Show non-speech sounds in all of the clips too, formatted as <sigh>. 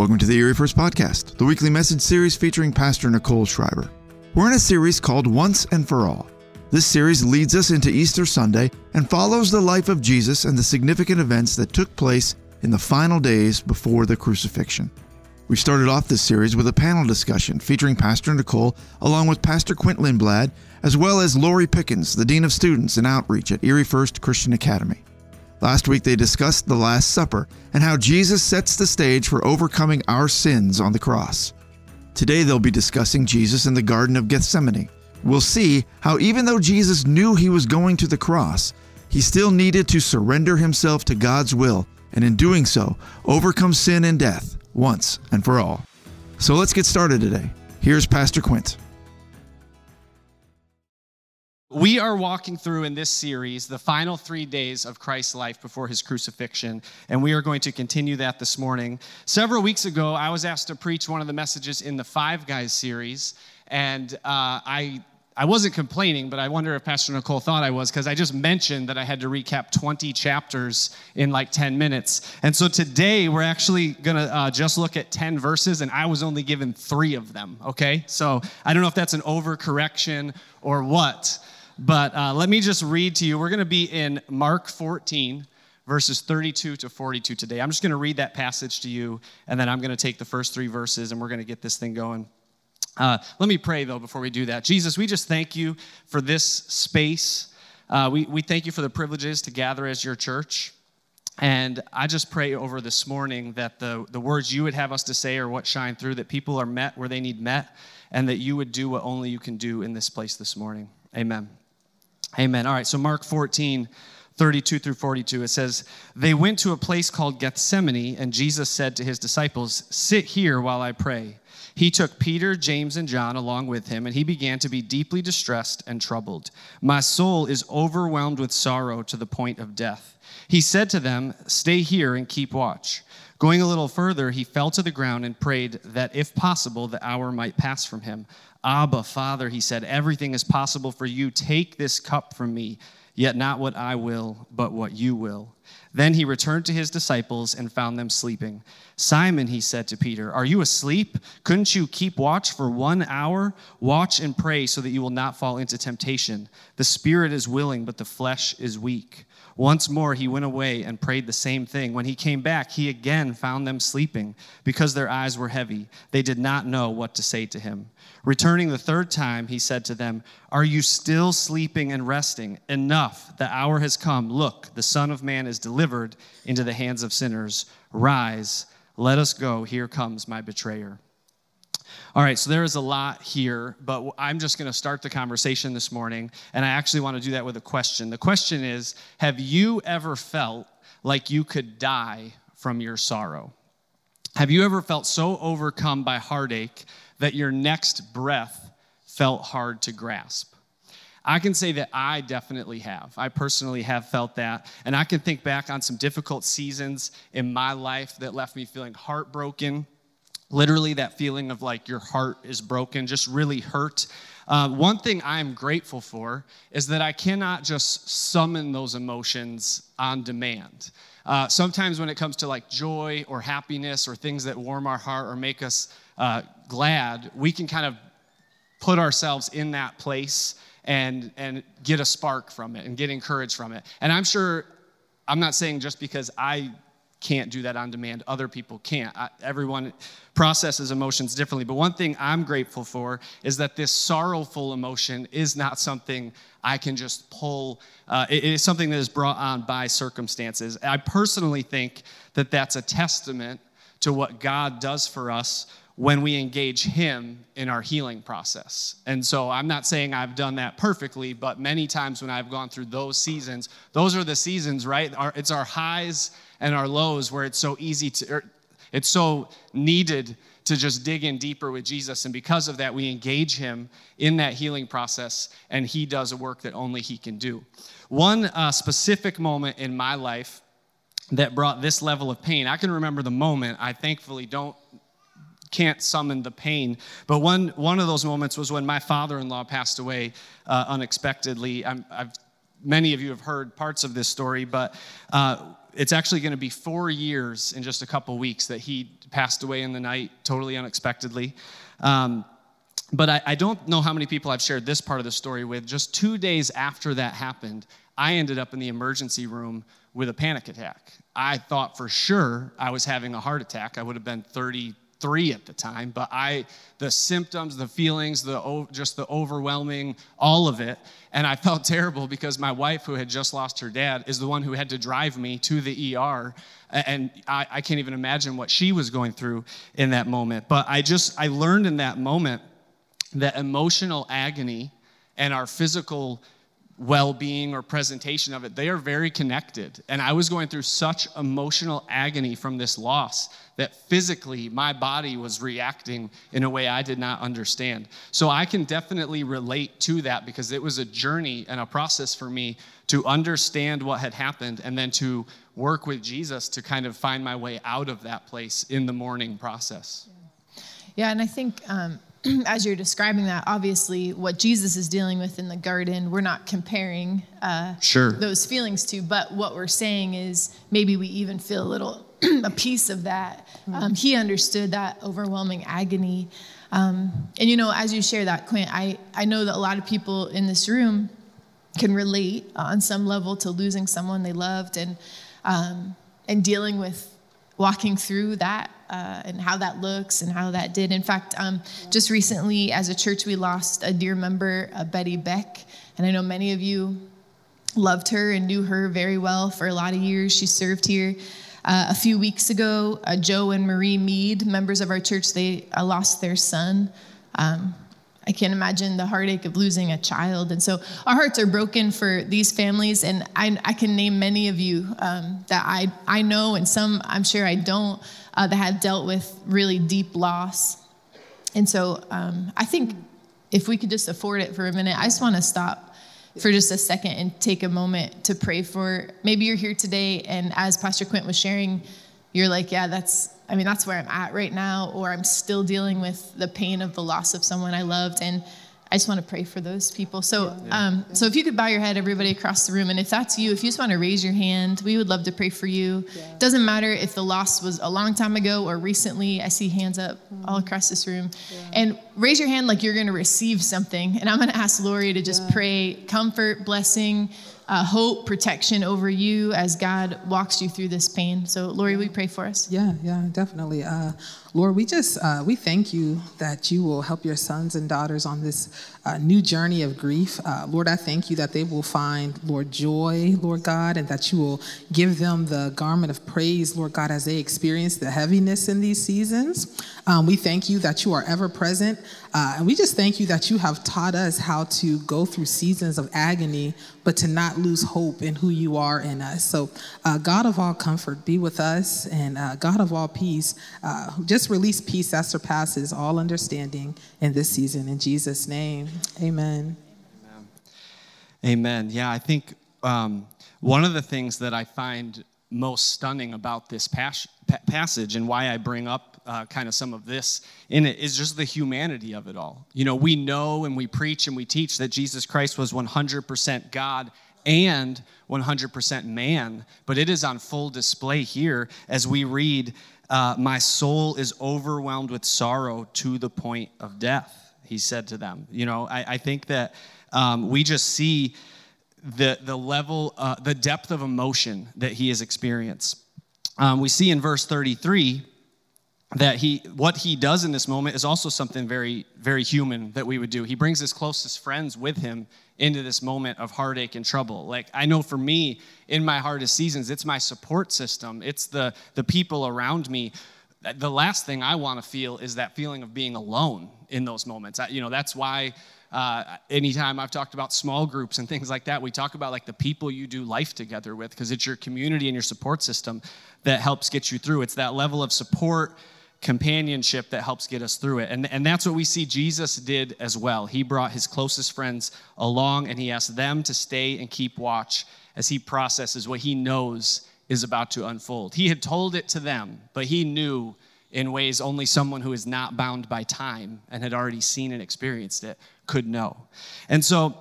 Welcome to the Erie First Podcast, the weekly message series featuring Pastor Nichole Schreiber. We're in a series called Once and For All. This series leads us into Easter Sunday and follows the life of Jesus and the significant events that took place in the final days before the crucifixion. We started off this series with a panel discussion featuring Pastor Nichole along with Pastor Quint Lindblad, as well as Lori Pickens, the Dean of Students and Outreach at Erie First Christian Academy. Last week they discussed the Last Supper and how Jesus sets the stage for overcoming our sins on the cross. Today they'll be discussing Jesus in the Garden of Gethsemane. We'll see how even though Jesus knew he was going to the cross, he still needed to surrender himself to God's will and in doing so, overcome sin and death once and for all. So let's get started today. Here's Pastor Quint. We are walking through in this series the final three days of Christ's life before his crucifixion, and we are going to continue that this morning. Several weeks ago, I was asked to preach one of the messages in the Five Guys series, and uh, I I wasn't complaining, but I wonder if Pastor Nichole thought I was because I just mentioned that I had to recap 20 chapters in like 10 minutes. And so today we're actually going to uh, just look at 10 verses, and I was only given three of them, okay? So I don't know if that's an overcorrection or what. But uh, let me just read to you. We're going to be in Mark 14, verses 32 to 42 today. I'm just going to read that passage to you, and then I'm going to take the first three verses, and we're going to get this thing going. Uh, let me pray, though, before we do that. Jesus, we just thank you for this space. Uh, we, we thank you for the privileges to gather as your church. And I just pray over this morning that the, the words you would have us to say are what shine through, that people are met where they need met, and that you would do what only you can do in this place this morning. Amen. Amen. All right, so Mark 14, 32 through 42, it says, They went to a place called Gethsemane, and Jesus said to his disciples, Sit here while I pray. He took Peter, James, and John along with him, and he began to be deeply distressed and troubled. My soul is overwhelmed with sorrow to the point of death. He said to them, Stay here and keep watch. Going a little further, he fell to the ground and prayed that, if possible, the hour might pass from him. Abba, Father, he said, everything is possible for you. Take this cup from me, yet not what I will, but what you will. Then he returned to his disciples and found them sleeping. Simon, he said to Peter, Are you asleep? Couldn't you keep watch for one hour? Watch and pray so that you will not fall into temptation. The spirit is willing, but the flesh is weak. Once more he went away and prayed the same thing. When he came back, he again found them sleeping because their eyes were heavy. They did not know what to say to him. Returning the third time, he said to them, Are you still sleeping and resting? Enough, the hour has come. Look, the Son of Man is delivered into the hands of sinners. Rise, let us go. Here comes my betrayer. All right, so there is a lot here, but I'm just going to start the conversation this morning, and I actually want to do that with a question. The question is Have you ever felt like you could die from your sorrow? Have you ever felt so overcome by heartache that your next breath felt hard to grasp? I can say that I definitely have. I personally have felt that. And I can think back on some difficult seasons in my life that left me feeling heartbroken literally that feeling of like your heart is broken, just really hurt. Uh, one thing I'm grateful for is that I cannot just summon those emotions on demand. Uh, sometimes when it comes to like joy or happiness or things that warm our heart or make us uh, glad, we can kind of put ourselves in that place and and get a spark from it and get encouraged from it. And I'm sure I'm not saying just because I can't do that on demand. Other people can't. I, everyone processes emotions differently. But one thing I'm grateful for is that this sorrowful emotion is not something I can just pull. Uh, it is something that is brought on by circumstances. I personally think that that's a testament to what God does for us when we engage Him in our healing process. And so I'm not saying I've done that perfectly, but many times when I've gone through those seasons, those are the seasons, right? It's our highs and our lows where it's so easy to, it's so needed to just dig in deeper with Jesus. And because of that, we engage Him in that healing process, and He does a work that only He can do. One uh, specific moment in my life that brought this level of pain, I can remember the moment. I thankfully don't can't summon the pain. But one, one of those moments was when my father in law passed away uh, unexpectedly. i have many of you have heard parts of this story, but uh, it's actually going to be four years in just a couple weeks that he passed away in the night, totally unexpectedly. Um, but I, I don't know how many people I've shared this part of the story with. Just two days after that happened, I ended up in the emergency room with a panic attack. I thought for sure I was having a heart attack. I would have been 33 at the time, but I the symptoms, the feelings, the just the overwhelming all of it, and I <laughs> felt terrible because my wife who had just lost her dad is the one who had to drive me to the ER and I, I can't even imagine what she was going through in that moment. But I just I learned in that moment that emotional agony and our physical well-being or presentation of it they are very connected. And i was going through such emotional agony from this loss that physically my body was reacting in a way i did not understand. So i can definitely relate to that because it was a journey and a process for me to understand what had happened and then to work with jesus to kind of find my way out of that place in the mourning process. Yeah and i think um, <clears throat> as you're describing that, obviously, what Jesus is dealing with in the garden, we're not comparing uh, sure. those feelings to, but what we're saying is maybe we even feel a little <clears throat> a piece of that. Um, he understood that overwhelming agony. Um, and you know, as you share that, Quint, I, I know that a lot of people in this room can relate on some level to losing someone they loved and um, and dealing with walking through that uh, and how that looks and how that did. In fact, um, just recently as a church, we lost a dear member, uh, Betty Beck, and I know many of you loved her and knew her very well for a lot of years. She served here. Uh, a few weeks ago, uh, Joe and Marie Mead, members of our church, they uh, lost their son. Um, I can't imagine the heartache of losing a child. And so our hearts are broken for these families. And I, I can name many of you um, that I, I know, and some I'm sure I don't, uh, that have dealt with really deep loss. And so um, I think if we could just afford it for a minute, I just want to stop for just a second and take a moment to pray for. Maybe you're here today, and as Pastor Quint was sharing, you're like, yeah, that's I mean, that's where I'm at right now, or I'm still dealing with the pain of the loss of someone I loved. And I just want to pray for those people. So, um, so if you could bow your head, everybody across the room, and if that's you, if you just want to raise your hand, we would love to pray for you. Yeah. Doesn't matter if the loss was a long time ago or recently. I see hands up mm-hmm. all across this room, yeah. and raise your hand like you're going to receive something. And I'm going to ask Lori to just yeah. pray comfort, blessing, uh, hope, protection over you as God walks you through this pain. So, Lori, we pray for us? Yeah, yeah, definitely. Uh, Lord, we just uh, we thank you that you will help your sons and daughters on this uh, new journey of grief. Uh, Lord, I thank you that they will find, Lord, joy, Lord God, and that you will give them the garment of praise, Lord God, as they experience the heaviness in these seasons. Um, we thank you that you are ever present, uh, and we just thank you that you have taught us how to go through seasons of agony, but to not lose hope in who you are in us. So, uh, God of all comfort, be with us, and God of all peace, just just release peace that surpasses all understanding in this season. In Jesus' name, amen. Amen. amen. Yeah, I think um, one of the things that I find most stunning about this pas- passage and why I bring up uh, kind of some of this in it is just the humanity of it all. You know, we know and we preach and we teach that Jesus Christ was 100% God and 100% man, but it is on full display here as we read uh, My soul is overwhelmed with sorrow to the point of death, he said to them. You know, I, I think that um, we just see the, the level, uh, the depth of emotion that he has experienced. Um, we see in verse 33 that he what he does in this moment is also something very very human that we would do. He brings his closest friends with him into this moment of heartache and trouble. Like i know for me in my hardest seasons it's my support system. It's the the people around me. The last thing i want to feel is that feeling of being alone in those moments. I, you know that's why uh, anytime I've talked about small groups and things like that, we talk about like the people you do life together with because it's your community and your support system that helps get you through. It's that level of support companionship that helps get us through it. And, and that's what we see Jesus did as well. He brought his closest friends along and he asked them to stay and keep watch as he processes what he knows is about to unfold. He had told it to them, but he knew in ways only someone who is not bound by time and had already seen and experienced it could know. And so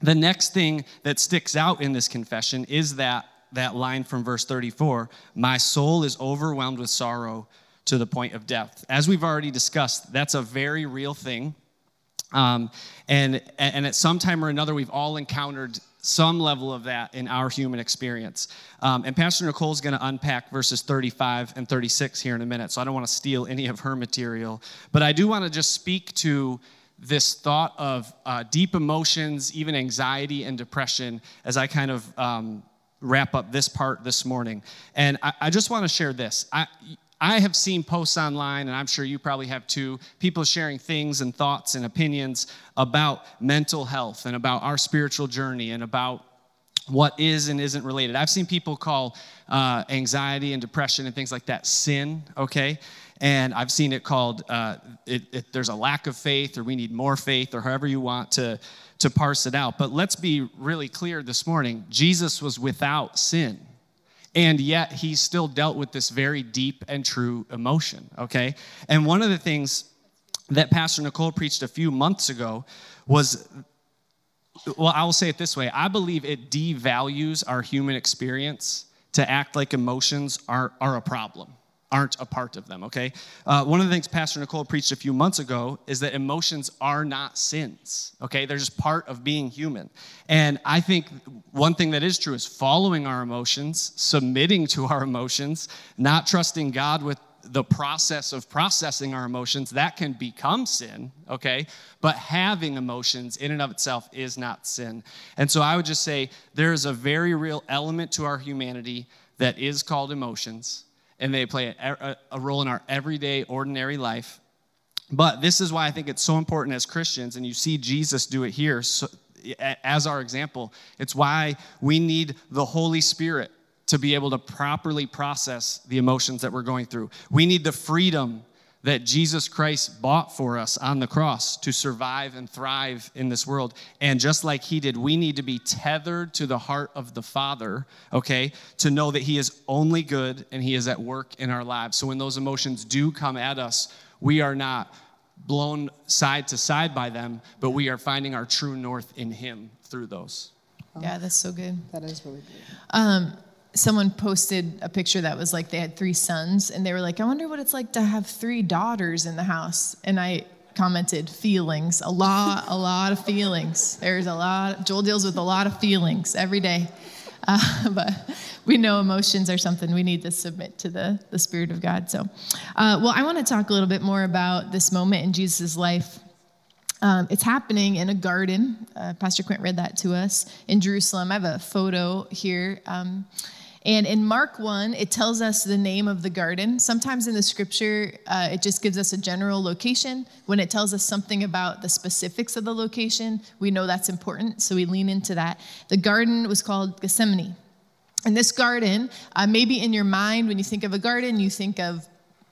the next thing that sticks out in this confession is that that line from verse 34 My soul is overwhelmed with sorrow to the point of death. As we've already discussed, that's a very real thing. Um, and, and at some time or another, we've all encountered some level of that in our human experience. Um, and Pastor Nichole is going to unpack verses 35 and 36 here in a minute, so I don't want to steal any of her material. But I do want to just speak to this thought of uh, deep emotions, even anxiety and depression, as I kind of um, wrap up this part this morning. And I, I just want to share this. I, I have seen posts online, and I'm sure you probably have too, people sharing things and thoughts and opinions about mental health and about our spiritual journey and about what is and isn't related. I've seen people call uh, anxiety and depression and things like that sin, okay? And I've seen it called uh, it, it, there's a lack of faith or we need more faith or however you want to, to parse it out. But let's be really clear this morning Jesus was without sin and yet he still dealt with this very deep and true emotion, okay? And one of the things that Pastor Nichole preached a few months ago was well, I will say it this way I believe it devalues our human experience to act like emotions are, are a problem aren't a part of them, okay? Uh, one of the things Pastor Nichole preached a few months ago is that emotions are not sins, okay? They're just part of being human. And I think one thing that is true is following our emotions, submitting to our emotions, not trusting God with the process of processing our emotions, that can become sin, okay? But having emotions in and of itself is not sin. And so I would just say there is a very real element to our humanity that is called emotions and they play a, a, role in our everyday, ordinary life. But this is why I think it's so important as Christians, and you see Jesus do it here so, as our example. It's why we need the Holy Spirit to be able to properly process the emotions that we're going through. We need the freedom that Jesus Christ bought for us on the cross to survive and thrive in this world. And just like he did, we need to be tethered to the heart of the Father, okay, to know that he is only good and he is at work in our lives. So when those emotions do come at us, we are not blown side to side by them, but we are finding our true north in him through those. Yeah, that's so good. That is really good. Um, someone posted a picture that was like they had three sons and they were like i wonder what it's like to have three daughters in the house and i commented feelings a lot a lot of feelings there's a lot joel deals with a lot of feelings every day <laughs> uh, but we know emotions are something we need to submit to the, the spirit of god so uh, well i want to talk a little bit more about this moment in jesus' life um, it's happening in a garden. Uh, Pastor Quint read that to us in Jerusalem. I have a photo here. Um, and in Mark 1, it tells us the name of the garden. Sometimes in the scripture, uh, it just gives us a general location. When it tells us something about the specifics of the location, we know that's important, so we lean into that. The garden was called Gethsemane. And this garden, uh, maybe in your mind, when you think of a garden, you think of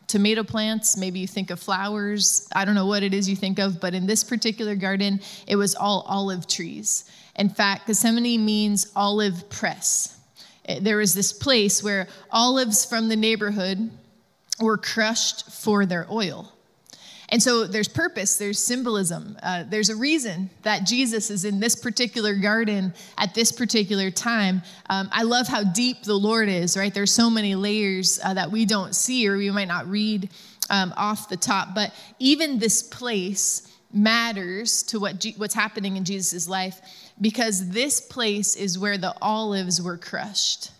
tomato plants, maybe you think of flowers. I don't know what it is you think of, but in this particular garden, it was all olive trees. In fact, Gethsemane means olive press. Eh, there was this place where olives from the neighborhood were crushed for their oil. And so there's purpose, there's symbolism. Uh, there's a reason that Jesus is in this particular garden at this particular time. Um, I love how deep the Lord is, right? There's so many layers uh, that we don't see or we might not read um, off the top. But even this place matters to what G- what's happening in Jesus' life because this place is where the olives were crushed.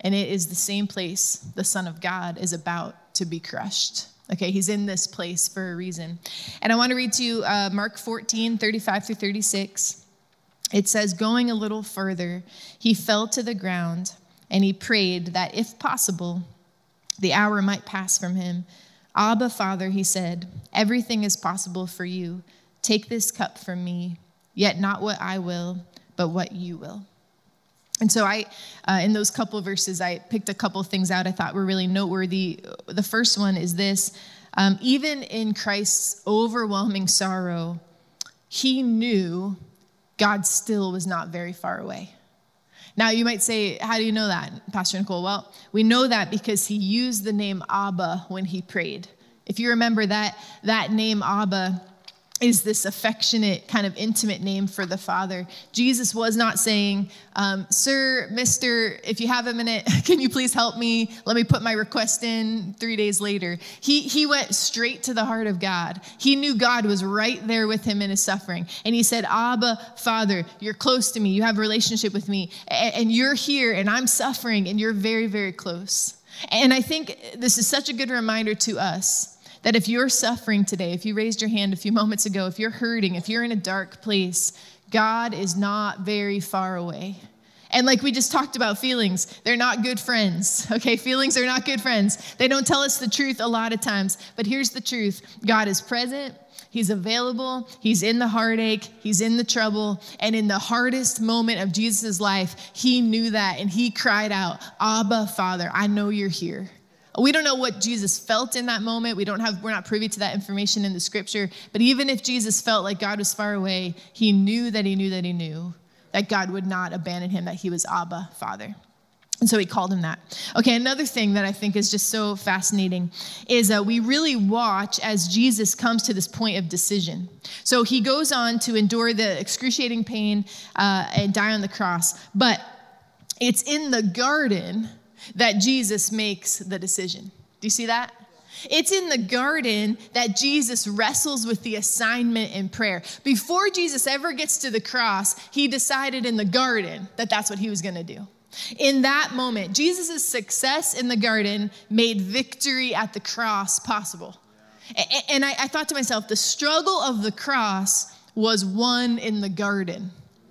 And it is the same place the Son of God is about to be crushed. Okay, he's in this place for a reason. And I want to read to you uh, Mark 14, 35 through 36. It says, Going a little further, he fell to the ground and he prayed that if possible, the hour might pass from him. Abba, Father, he said, everything is possible for you. Take this cup from me, yet not what I will, but what you will. And so I, uh, in those couple verses, I picked a couple things out I thought were really noteworthy. The first one is this: um, even in Christ's overwhelming sorrow, he knew God still was not very far away. Now you might say, how do you know that, Pastor Nichole? Well, we know that because he used the name Abba when he prayed. If you remember that that name Abba is this affectionate, kind of intimate name for the Father. Jesus was not saying, um, Sir, Mister, if you have a minute, <laughs> can you please help me? Let me put my request in three days later. He, he went straight to the heart of God. He knew God was right there with him in his suffering. And he said, Abba, Father, you're close to me. You have a relationship with me. And you're here, and I'm suffering, and you're very, very close. And I think this is such a good reminder to us that if you're suffering today, if you raised your hand a few <laughs> moments ago, if you're hurting, if you're in a dark place, God is not very far away. And like we just talked about feelings, they're not good friends. <laughs> Okay, feelings are not good friends. They don't tell us the truth a lot of times. But here's the truth God is present, He's available, He's in the heartache, He's in the trouble. And in the hardest moment of Jesus' life, He knew that and He cried out, Abba, Father, I know you're here. We don't know what Jesus felt in that moment. We don't have, we're not privy to that information in the scripture. But even if Jesus felt like God was far away, he knew that he knew that he knew that God would not abandon him, that he was Abba, Father. And so he called him that. Okay, another thing that I think is just so fascinating is uh, we really watch as Jesus comes to this point of decision. So he goes on to endure the excruciating pain uh, and die on the cross, but it's in the garden that Jesus makes the decision. Do you see that? It's in the garden that Jesus wrestles with the assignment in prayer. Before Jesus ever gets to the cross, he decided in the garden that that's what he was going to do. In that moment, Jesus' success in the garden made victory at the cross possible. And I, thought to myself, the struggle of the cross was won in the garden.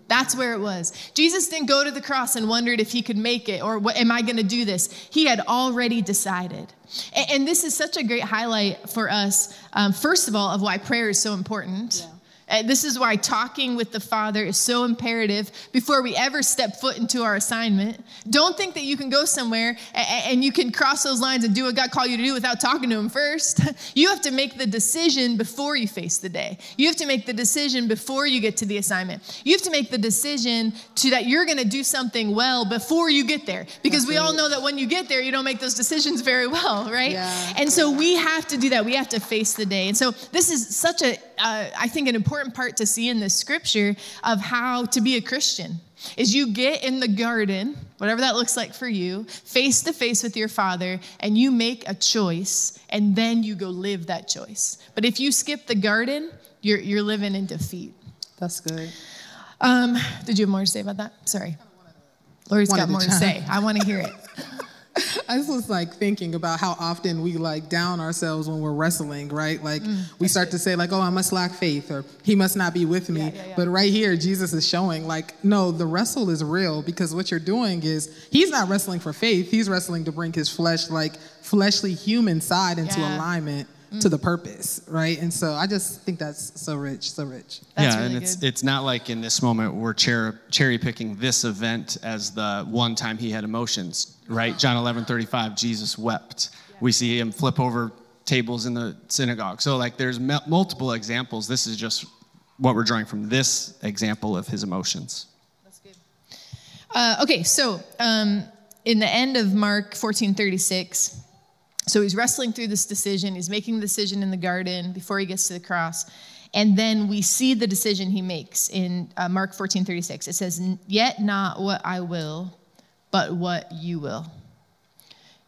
That's where it was. Jesus didn't go to the cross and wondered if he could make it or what am I going to do this? He had already decided. And, this is such a great highlight for us, um, first of all, of why prayer is so important. Yeah. Uh, this is why talking with the Father is so imperative before we ever step foot into our assignment. Don't think that you can go somewhere and you can cross those lines and do what God called you to do without talking to Him first. <laughs> You have to make the decision before you face the day. You have to make the decision before you get to the assignment. You have to make the decision to that you're going to do something well before you get there. Because That's we right. all know that when you get there, you don't make those decisions very well, <laughs> right? Yeah. And so we have to do that. We have to face the day. And so this is such a, uh, I think, an important important part to see in this scripture of how to be a Christian is you get in the garden, whatever that looks like for you, face to face with your father, and you make a choice, and then you go live that choice. But if you skip the garden, you're, you're living in defeat. That's good. Um, did you have more to say about that? Sorry. Lori's got more to say. I want to hear it. <laughs> <laughs> I was just like thinking about how often we like down ourselves when we're wrestling, right? Like mm, we start to say like, "Oh, I must lack faith," or "He must not be with me." Yeah, yeah, yeah. But right here, Jesus is showing like, no, the wrestle is real because what you're doing is He's not wrestling for faith; He's wrestling to bring His flesh, like fleshly human side, into alignment mm. to the purpose, right? And so I just think that's so rich, so rich. That's yeah, really and it's good. it's not like in this moment we're cherry, cherry picking this event as the one time he had emotions, right? John 11, 35, Jesus wept. Yeah. We see him flip over tables in the synagogue. So like there's multiple examples. This is just what we're drawing from this example of his emotions. That's good. Uh, okay, so um, in the end of Mark 14, 36, so he's wrestling through this decision. He's making the decision in the garden before he gets to the cross. And then we see the decision he makes in uh, Mark 14 36. It says, Yet not what I will, but what you will.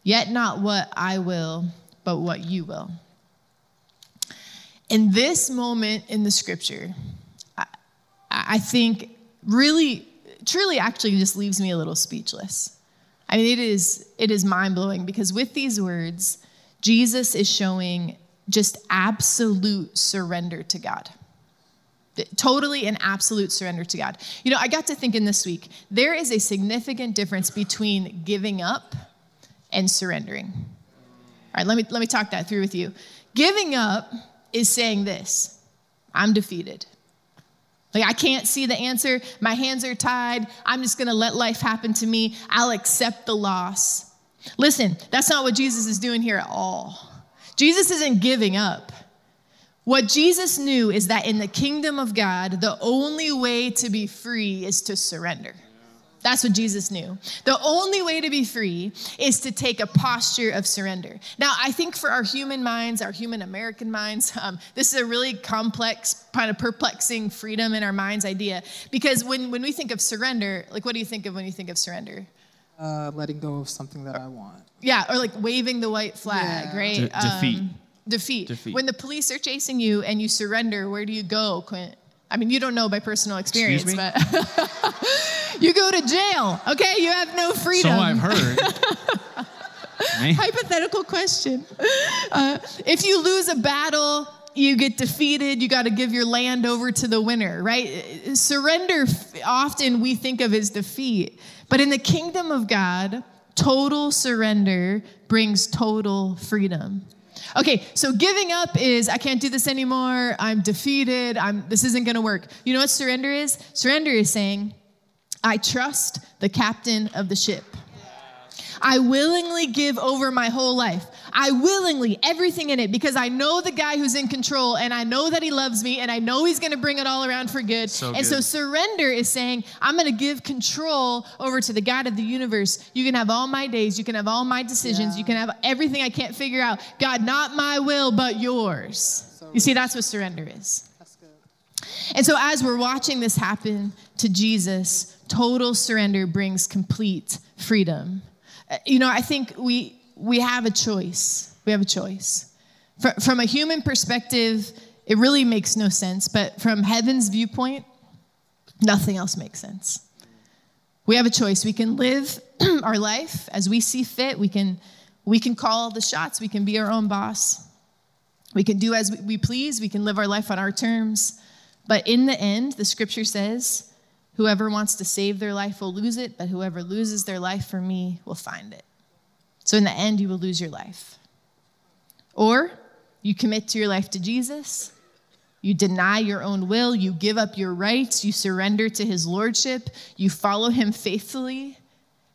Yet not what I will, but what you will. In this moment in the scripture, I, I think really, truly actually just leaves me a little speechless. I mean, it is, it is mind blowing because with these words, Jesus is showing just absolute surrender to God. Totally and absolute surrender to God. You know, I got to thinking this week, there is a significant difference between giving up and surrendering. All right, let me, let me talk that through with you. Giving up is saying this I'm defeated. Like, I can't see the answer. My hands are tied. I'm just going to let life happen to me. I'll accept the loss. Listen, that's not what Jesus is doing here at all. Jesus isn't giving up. What Jesus knew is that in the kingdom of God, the only way to be free is to surrender. That's what Jesus knew. The only way to be free is to take a posture of surrender. Now, I think for our human minds, our human American minds, <laughs> um, this is a really complex, kind of perplexing freedom in our minds idea. Because when, when we think of surrender, like what do you think of when you think of surrender? Uh, letting go of something that I want. Yeah, or like waving the white flag, Yeah. right? De- defeat. Um, defeat. Defeat. When the police are chasing you and you surrender, where do you go, Quint? I mean, you don't know by personal experience, me? but <laughs> you go to jail. Okay, you have no freedom. So. I've heard. <laughs> Hypothetical question. Uh, if you lose a battle, you get defeated, you got to give your land over to the winner, right? Surrender, often we think of as defeat. But in the kingdom of God, total surrender brings total freedom. Okay, so giving up is I can't do this anymore. I'm defeated. I'm this isn't going to work. You know what surrender is? Surrender is saying, I trust the captain of the ship. I willingly give over my whole life. I willingly, everything in it, because I know the guy who's in control and I know that he loves me and I know he's gonna bring it all around for good. So and so surrender is saying, I'm gonna give control over to the God of the universe. You can have all my days, you can have all my decisions, you can have everything I can't figure out. God, not my will, but yours. You see, that's what surrender is. That's good. And so, as we're watching this happen to Jesus, total surrender brings complete freedom. Uh, You know, I think we we have a choice. We have a choice. Fr- From a human perspective, it really makes no sense. But from heaven's viewpoint, nothing else makes sense. We have a choice. We can live <clears throat> our life as we see fit. We can we can call the shots. We can be our own boss. We can do as we please. We can live our life on our terms. But in the end, the scripture says, whoever wants to save their life will lose it, but whoever loses their life for me will find it. So in the end, you will lose your life. Or you commit to your life to Jesus, you deny your own will, you give up your rights, you surrender to his lordship, you follow him faithfully.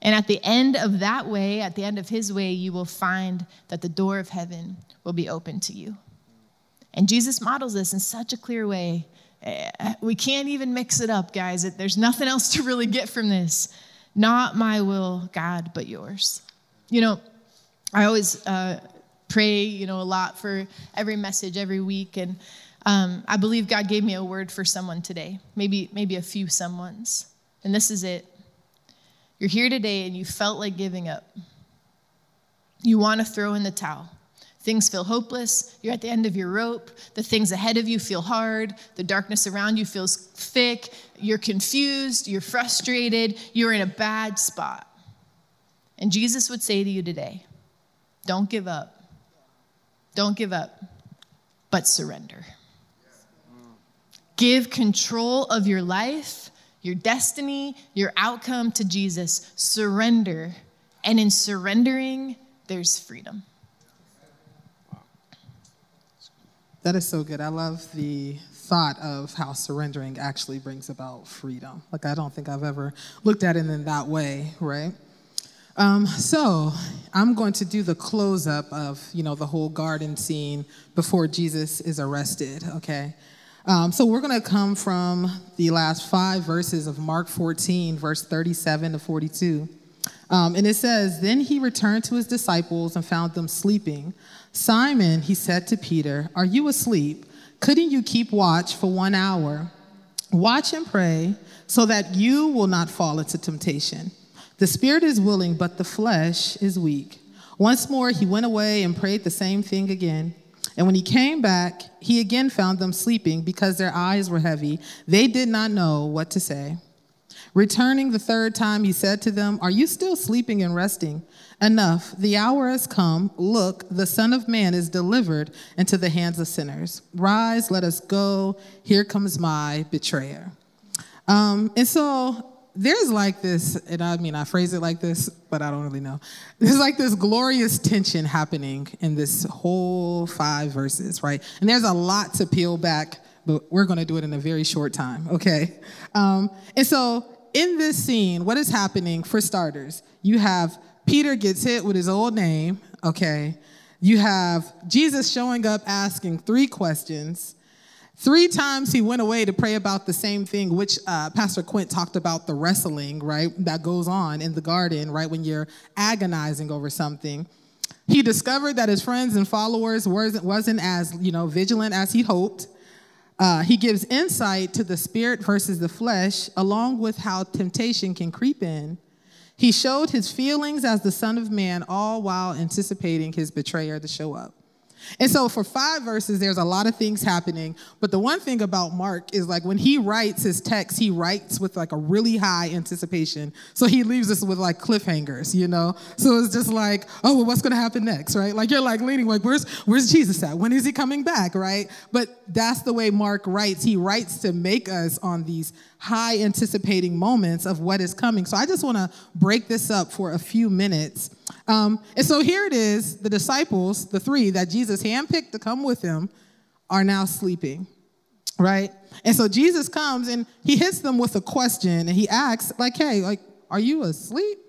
And at the end of that way, at the end of his way, you will find that the door of heaven will be open to you. And Jesus models this in such a clear way. Eh, We can't even mix it up, guys. There's nothing else to really get from this. Not my will, God, but yours. You know, I always uh, pray, you know, a lot for every message every week, and um, I believe God gave me a word for someone today. Maybe, maybe a few someone's, and this is it. You're here today, and you felt like giving up. You want to throw in the towel. Things feel hopeless. You're at the end of your rope. The things ahead of you feel hard. The darkness around you feels thick. You're confused. You're frustrated. You're in a bad spot. And Jesus would say to you today don't give up. Don't give up, but surrender. Give control of your life, your destiny, your outcome to Jesus. Surrender. And in surrendering, there's freedom. That is so good. I love the thought of how surrendering actually brings about freedom. Like, I don't think I've ever looked at it in that way, right? Um, so I'm going to do the close up of, you know, the whole garden scene before Jesus is arrested, okay? Um, so we're going to come from the last five verses of Mark 14, verse 37 to 42. Um, and it says, Then he returned to his disciples and found them sleeping. Simon, he said to Peter, Are you asleep? Couldn't you keep watch for one hour? Watch and pray so that you will not fall into temptation. The spirit is willing, but the flesh is weak. Once more, he went away and prayed the same thing again. And when he came back, he again found them sleeping because their eyes were heavy. They did not know what to say. Returning the third time, he said to them, Are you still sleeping and resting? Enough, the hour has come. Look, the Son of Man is delivered into the hands of sinners. Rise, let us go. Here comes my betrayer. Um, and so there's like this, and I mean, I phrase it like this, but I don't really know. There's like this glorious tension happening in this whole five verses, right? And there's a lot to peel back, but we're going to do it in a very short time, okay? Um, and so in this scene, what is happening, for starters, you have Peter gets hit with his old name, okay? You have Jesus showing up asking three questions. Three times he went away to pray about the same thing, which uh, Pastor Quint talked about the wrestling, right, that goes on in the garden, right, when you're agonizing over something. He discovered that his friends and followers wasn't, wasn't as, you know, vigilant as he hoped. Uh, he gives insight to the spirit versus the flesh, along with how temptation can creep in. He showed his feelings as the Son of Man, all while anticipating his betrayer to show up. And so for five verses, there's a lot of things happening. But the one thing about Mark is like when he writes his text, he writes with like a really high anticipation. So he leaves us with like cliffhangers, you know? So it's just like, oh, well, what's gonna happen next, right? Like you're like leaning, like, where's where's Jesus at? When is he coming back, right? But that's the way Mark writes. He writes to make us on these high anticipating moments of what is coming. So I just wanna break this up for a few minutes. Um, and so here it is the disciples, the three that Jesus handpicked to come with him, are now sleeping, right? And so Jesus comes and he hits them with a question and he asks, like, hey, like, are you asleep?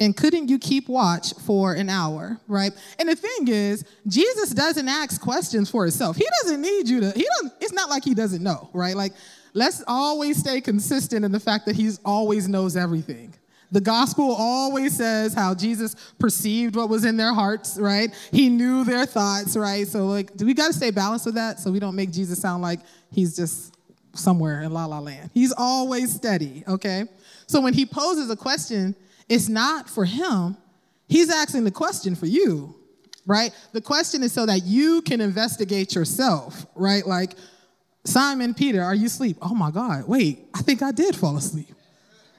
And couldn't you keep watch for an hour, right? And the thing is, Jesus doesn't ask questions for himself. He doesn't need you to, he don't, it's not like he doesn't know, right? Like, let's always stay consistent in the fact that he's always knows everything. The gospel always says how Jesus perceived what was in their hearts, right? He knew their thoughts, right? So, like, do we got to stay balanced with that so we don't make Jesus sound like he's just somewhere in la la land? He's always steady, okay? So, when he poses a question, it's not for him, he's asking the question for you, right? The question is so that you can investigate yourself, right? Like, Simon Peter, are you asleep? Oh my God, wait, I think I did fall asleep.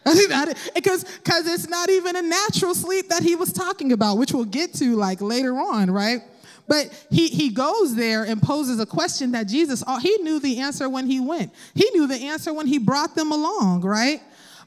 <laughs> because because it's not even a natural sleep that he was talking about, which we'll get to like later on, right? But he he goes there and poses a question that Jesus oh, he knew the answer when he went. He knew the answer when he brought them along, right?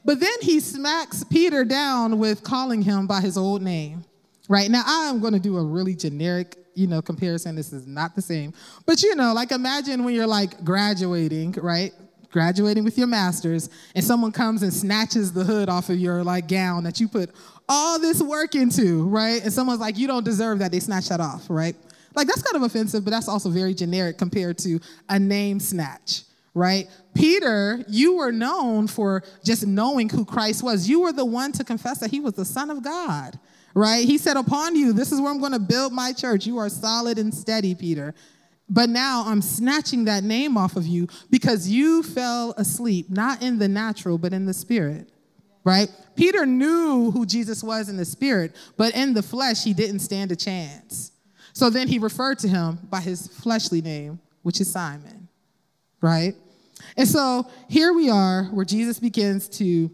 But then he smacks Peter down with calling him by his old name. Right? Now I'm going to do a really generic you know comparison this is not the same but you know like imagine when you're like graduating right graduating with your master's, and someone comes and snatches the hood off of your like gown that you put all this work into, right? And someone's like, you don't deserve that, they snatch that off, right? Like that's kind of offensive, but that's also very generic compared to a name snatch, right? Peter, you were known for just knowing who Christ was. You were the one to confess that he was the Son of God, right? He said, Upon you, this is where I'm going to build my church. You are solid and steady, Peter. But now I'm snatching that name off of you because you fell asleep, not in the natural, but in the spirit. Right? Peter knew who Jesus was in the spirit, but in the flesh, he didn't stand a chance. So then he referred to him by his fleshly name, which is Simon. Right? And so here we are where Jesus begins to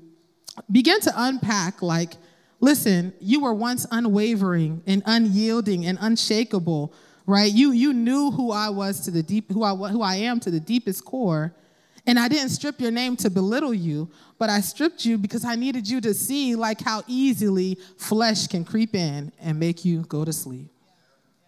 begin to unpack like, listen, you were once unwavering and unyielding and unshakable right? You, you knew who I was to the deep, who I, who I am to the deepest core. And I didn't strip your name to belittle you, but I stripped you because I needed you to see like how easily flesh can creep in and make you go to sleep.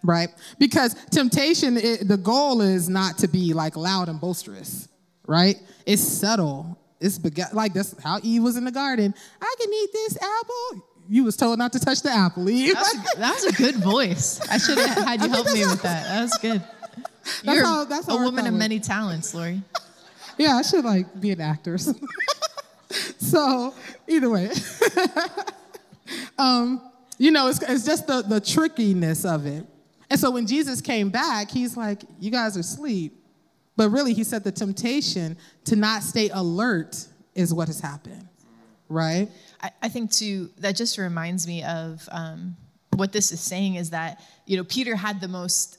Right? Because temptation, it, the goal is not to be like loud and boisterous, right? It's subtle. It's like that's how Eve was in the garden. I can eat this apple you was told not to touch the apple. Eve. <laughs> That was, that was a good voice. I should have had you help me with that. That was good. That's You're how, that's how a woman of many talents, Lori. Yeah, I should like be an actor. <laughs> so either way, <laughs> um, you know, it's, it's just the, the trickiness of it. And so when Jesus came back, he's like, "You guys are asleep," but really, he said the temptation to not stay alert is what has happened, right? I, I think too that just reminds me of um, what this is saying is that you know Peter had the most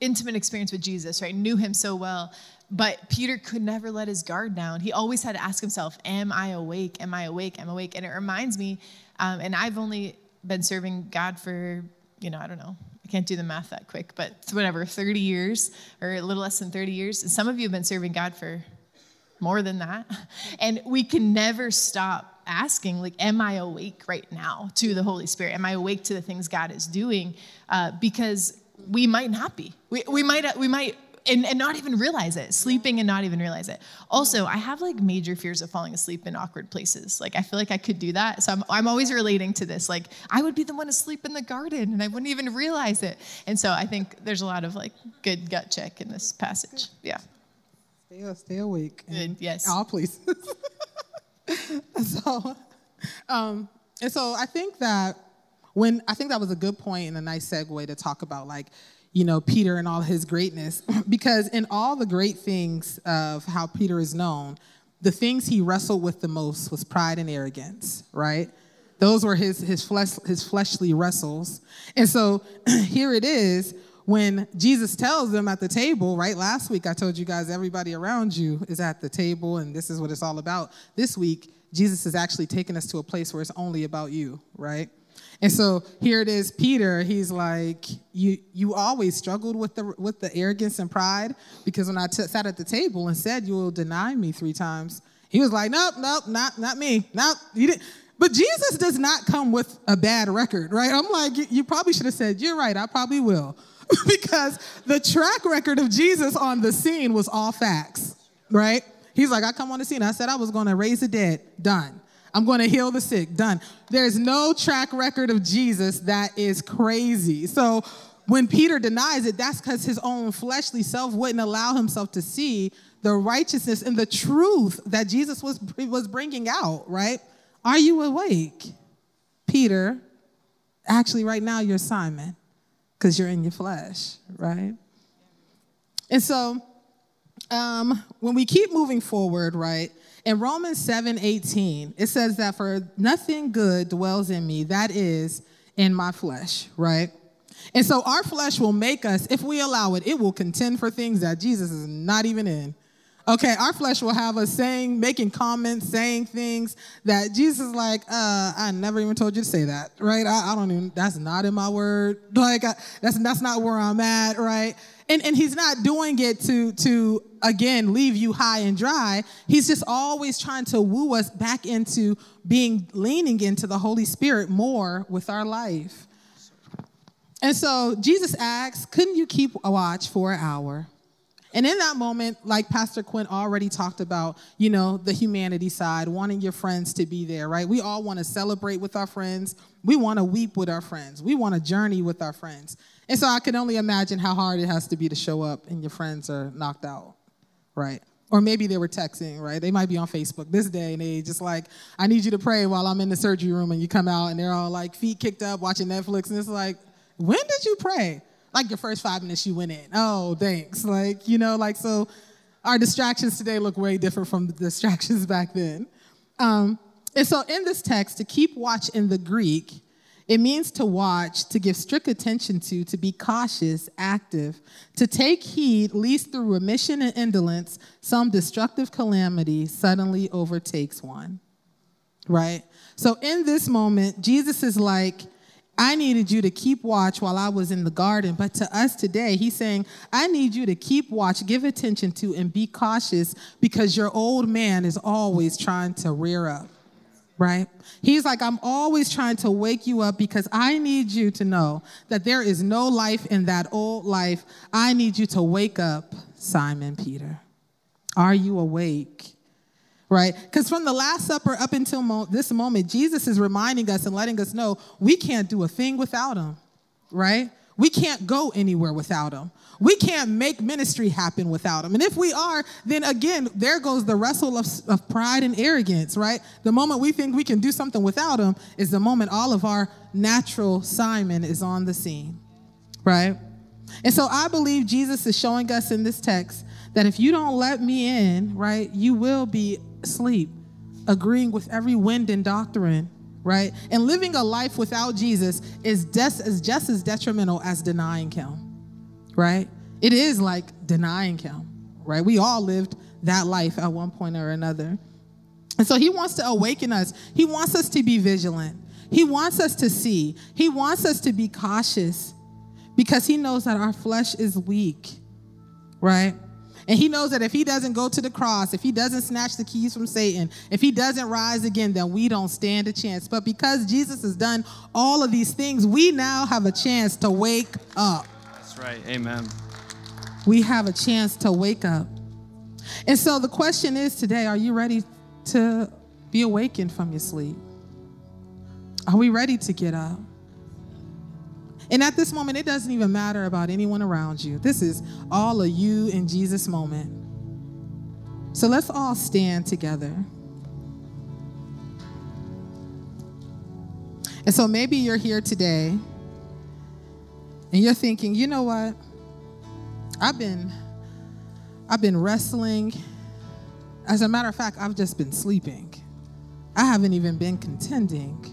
intimate experience with Jesus, right? Knew him so well. But Peter could never let his guard down. He always had to ask himself, Am I awake? Am I awake? Am I awake? And it reminds me, um, and I've only been serving God for, you know, I don't know, I can't do the math that quick, but whatever, 30 years or a little less than 30 years. And some of you have been serving God for more than that. And we can never stop asking, like, am I awake right now to the Holy Spirit? Am I awake to the things God is doing? Uh, because we might not be. We, we might, we might and, and not even realize it, sleeping and not even realize it. Also, I have like major fears of falling asleep in awkward places. Like, I feel like I could do that. So I'm, I'm always relating to this. Like, I would be the one asleep in the garden and I wouldn't even realize it. And so I think there's a lot of like good gut check in this passage. Yeah. Stay, stay awake. Good, yes. All places. <laughs> <laughs> so, um, and so I think that when I think that was a good point and a nice segue to talk about like, you know, Peter and all his greatness, <clears throat> because in all the great things of how Peter is known, the things he wrestled with the most was pride and arrogance, right? Those were his his flesh his fleshly wrestles. And so <clears throat> here it is when Jesus tells them at the table, right? Last week I told you guys everybody around you is at the table and this is what it's all about. This week Jesus is actually taking us to a place where it's only about you, right? And so here it is, Peter. He's like, you you always struggled with the with the arrogance and pride because when I t- sat at the table and said you will deny me three times, he was like, nope, nope, not not me, nope, you didn't. But Jesus does not come with a bad record, right? I'm like, you, you probably should have said, you're right, I probably will, <laughs> because the track record of Jesus on the scene was all facts, right? He's like, I come on the scene. I said I was going to raise the dead. Done. I'm going to heal the sick. Done. There's no track record of Jesus that is crazy. So when Peter denies it, that's because his own fleshly self wouldn't allow himself to see the righteousness and the truth that Jesus was, was bringing out, right? Are you awake? Peter, actually, right now, you're Simon because you're in your flesh, right? And so, um, when we keep moving forward, right, in Romans 7 18, it says that for nothing good dwells in me, that is in my flesh, right? And so our flesh will make us, if we allow it, it will contend for things that Jesus is not even in. Okay, our flesh will have us saying, making comments, saying things that Jesus is like, uh, I never even told you to say that, right? I, I don't even, that's not in my word. <laughs> Like, I, that's, that's not where I'm at, right? And, and he's not doing it to, to, again, leave you high and dry. He's just always trying to woo us back into being, leaning into the Holy Spirit more with our life. And so Jesus asks, couldn't you keep a watch for an hour? And in that moment, like Pastor Quint already talked about, you know, the humanity side, wanting your friends to be there, right? We all want to celebrate with our friends. We want to weep with our friends. We want to journey with our friends. And so I can only imagine how hard it has to be to show up and your friends are knocked out, right? Or maybe they were texting, right? They might be on Facebook this day and they just like, I need you to pray while I'm in the surgery room and you come out and they're all like feet kicked up watching Netflix and it's like, when did you pray? Like your first five minutes you went in. Oh, thanks. Like, you know, like, so our distractions today look way different from the distractions <laughs> back then. Um, and so in this text, to keep watch in the Greek, it means to watch, to give strict attention to, to be cautious, active, to take heed, lest through remission and indolence, some destructive calamity suddenly overtakes one. Right? So in this moment, Jesus is like, I needed you to keep watch while I was in the garden. But to us today, he's saying, I need you to keep watch, give attention to, and be cautious because your old man is always trying to rear up, right? He's like, I'm always trying to wake you up because I need you to know that there is no life in that old life. I need you to wake up, Simon Peter. Are you awake? Right? Because from the Last Supper up until mo- this moment, Jesus is reminding us and letting us know we can't do a thing without him, right? We can't go anywhere without him. We can't make ministry happen without him. And if we are, then again, there goes the wrestle of, of pride and arrogance, right? The moment we think we can do something without him is the moment all of our natural Simon is on the scene, right? And so I believe Jesus is showing us in this text that if you don't let me in, right, you will be asleep, agreeing with every wind and doctrine, right? And living a life without Jesus is just, is just as detrimental as denying him, right? It is like denying him, right? We all lived that life at one point or another. And so he wants to awaken us. He wants us to be vigilant. He wants us to see. He wants us to be cautious because he knows that our flesh is weak, right? And he knows that if he doesn't go to the cross, if he doesn't snatch the keys from Satan, if he doesn't rise again, then we don't stand a chance. But because Jesus has done all of these things, we now have a chance to wake up. That's right. Amen. We have a chance to wake up. And so the question is today are you ready to be awakened from your sleep? Are we ready to get up? And at this moment, it doesn't even matter about anyone around you. This is all a you and Jesus moment. So let's all stand together. And so maybe you're here today and you're thinking, you know what? I've been I've been wrestling. As a matter of fact, I've just been sleeping. I haven't even been contending.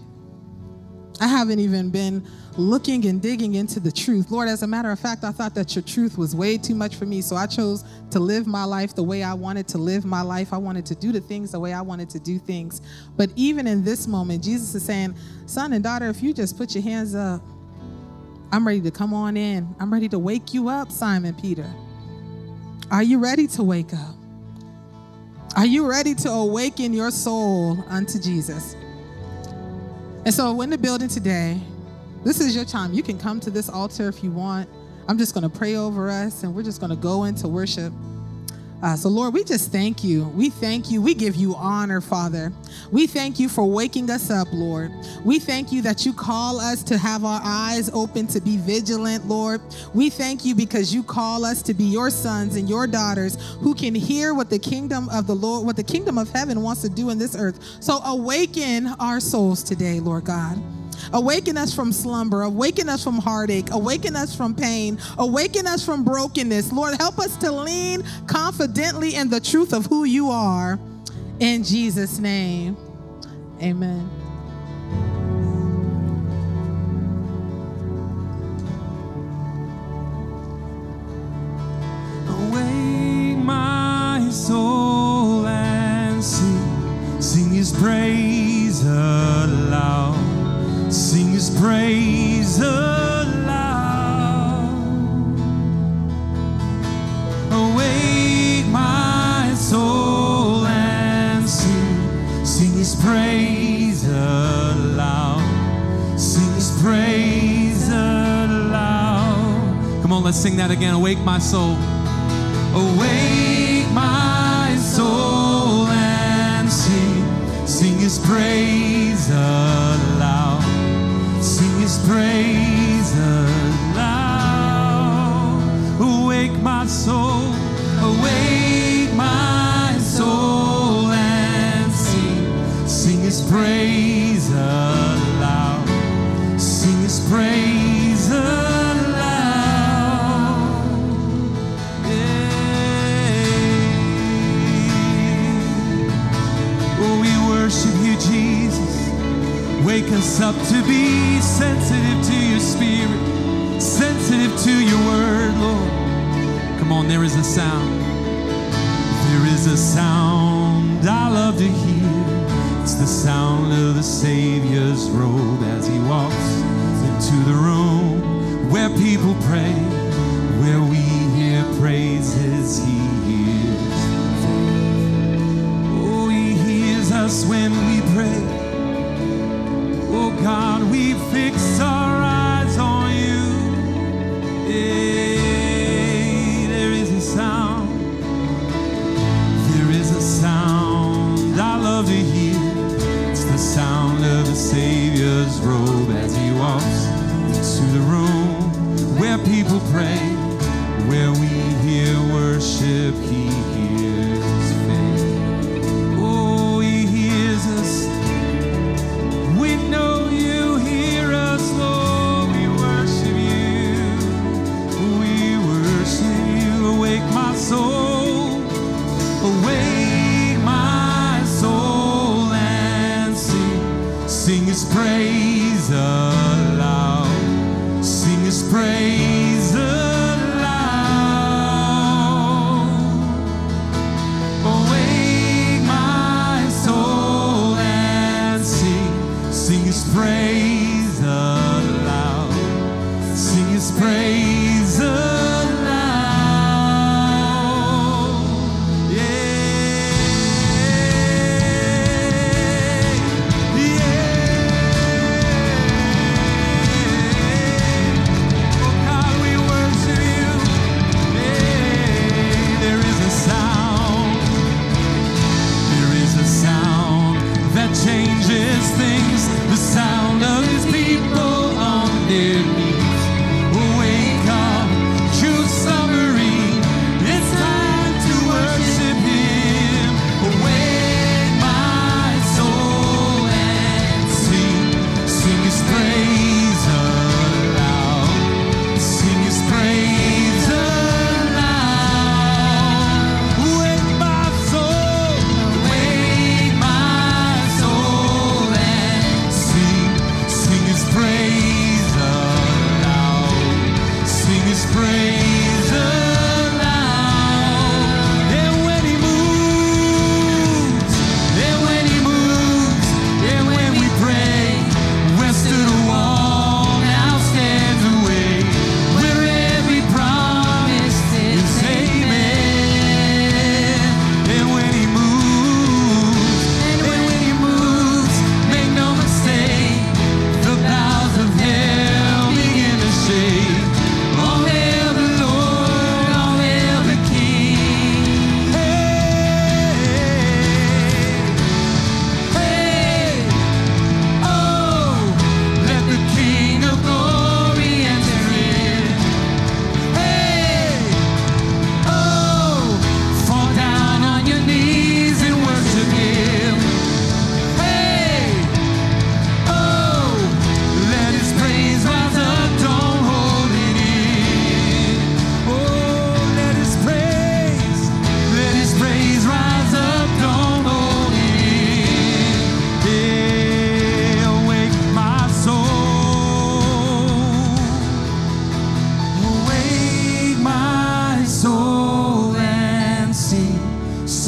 I haven't even been looking and digging into the truth. Lord, as a matter of fact, I thought that your truth was way too much for me. So I chose to live my life the way I wanted to live my life. I wanted to do the things the way I wanted to do things. But even in this moment, Jesus is saying, Son and daughter, if you just put your hands up, I'm ready to come on in. I'm ready to wake you up, Simon Peter. Are you ready to wake up? Are you ready to awaken your soul unto Jesus? And so, in the building today, this is your time. You can come to this altar if you want. I'm just going to pray over us and we're just going to go into worship. Uh, so, Lord, we just thank you. We thank you. We give you honor, Father. We thank you for waking us up, Lord. We thank you that you call us to have our eyes open, to be vigilant, Lord. We thank you because you call us to be your sons and your daughters who can hear what the kingdom of the Lord, what the kingdom of heaven wants to do in this earth. So, awaken our souls today, Lord God. Awaken us from slumber. Awaken us from heartache. Awaken us from pain. Awaken us from brokenness. Lord, help us to lean confidently in the truth of who you are. In Jesus' name, amen. Awake my soul and sing, sing his praise his praise aloud. Awake my soul and sing, sing his praise aloud. Sing his praise aloud. Come on, let's sing that again. Awake my soul. Awake praise aloud. Awake my soul, awake my soul and sing, sing his praise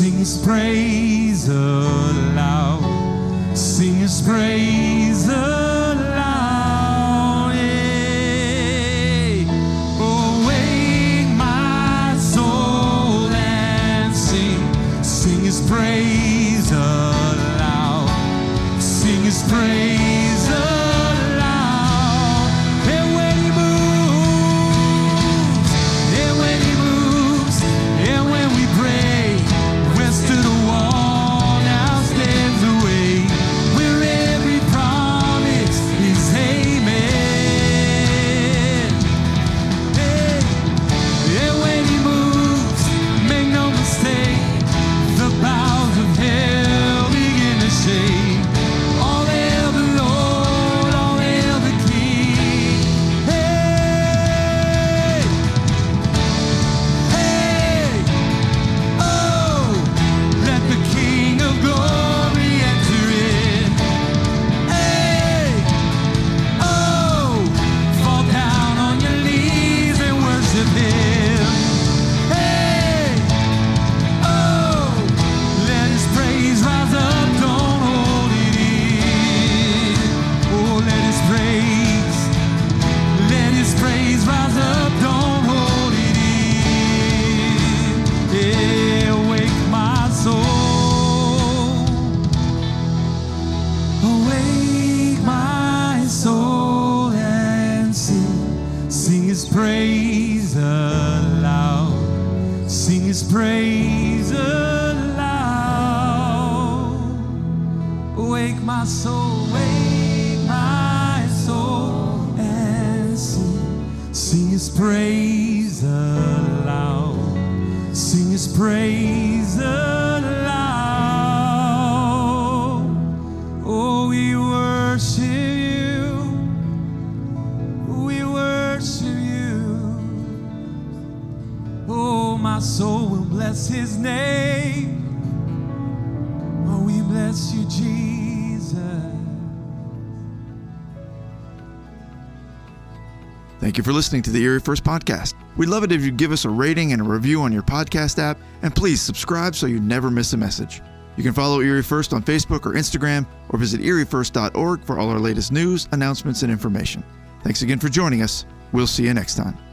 Sing his praise aloud. Sing his praise aloud. Thank you for listening to the Erie First Podcast. We'd love it if you'd give us a rating and a review on your podcast app, and please subscribe so you never miss a message. You can follow Erie First on Facebook or Instagram, or visit eriefirst.org for all our latest news, announcements, and information. Thanks again for joining us. We'll see you next time.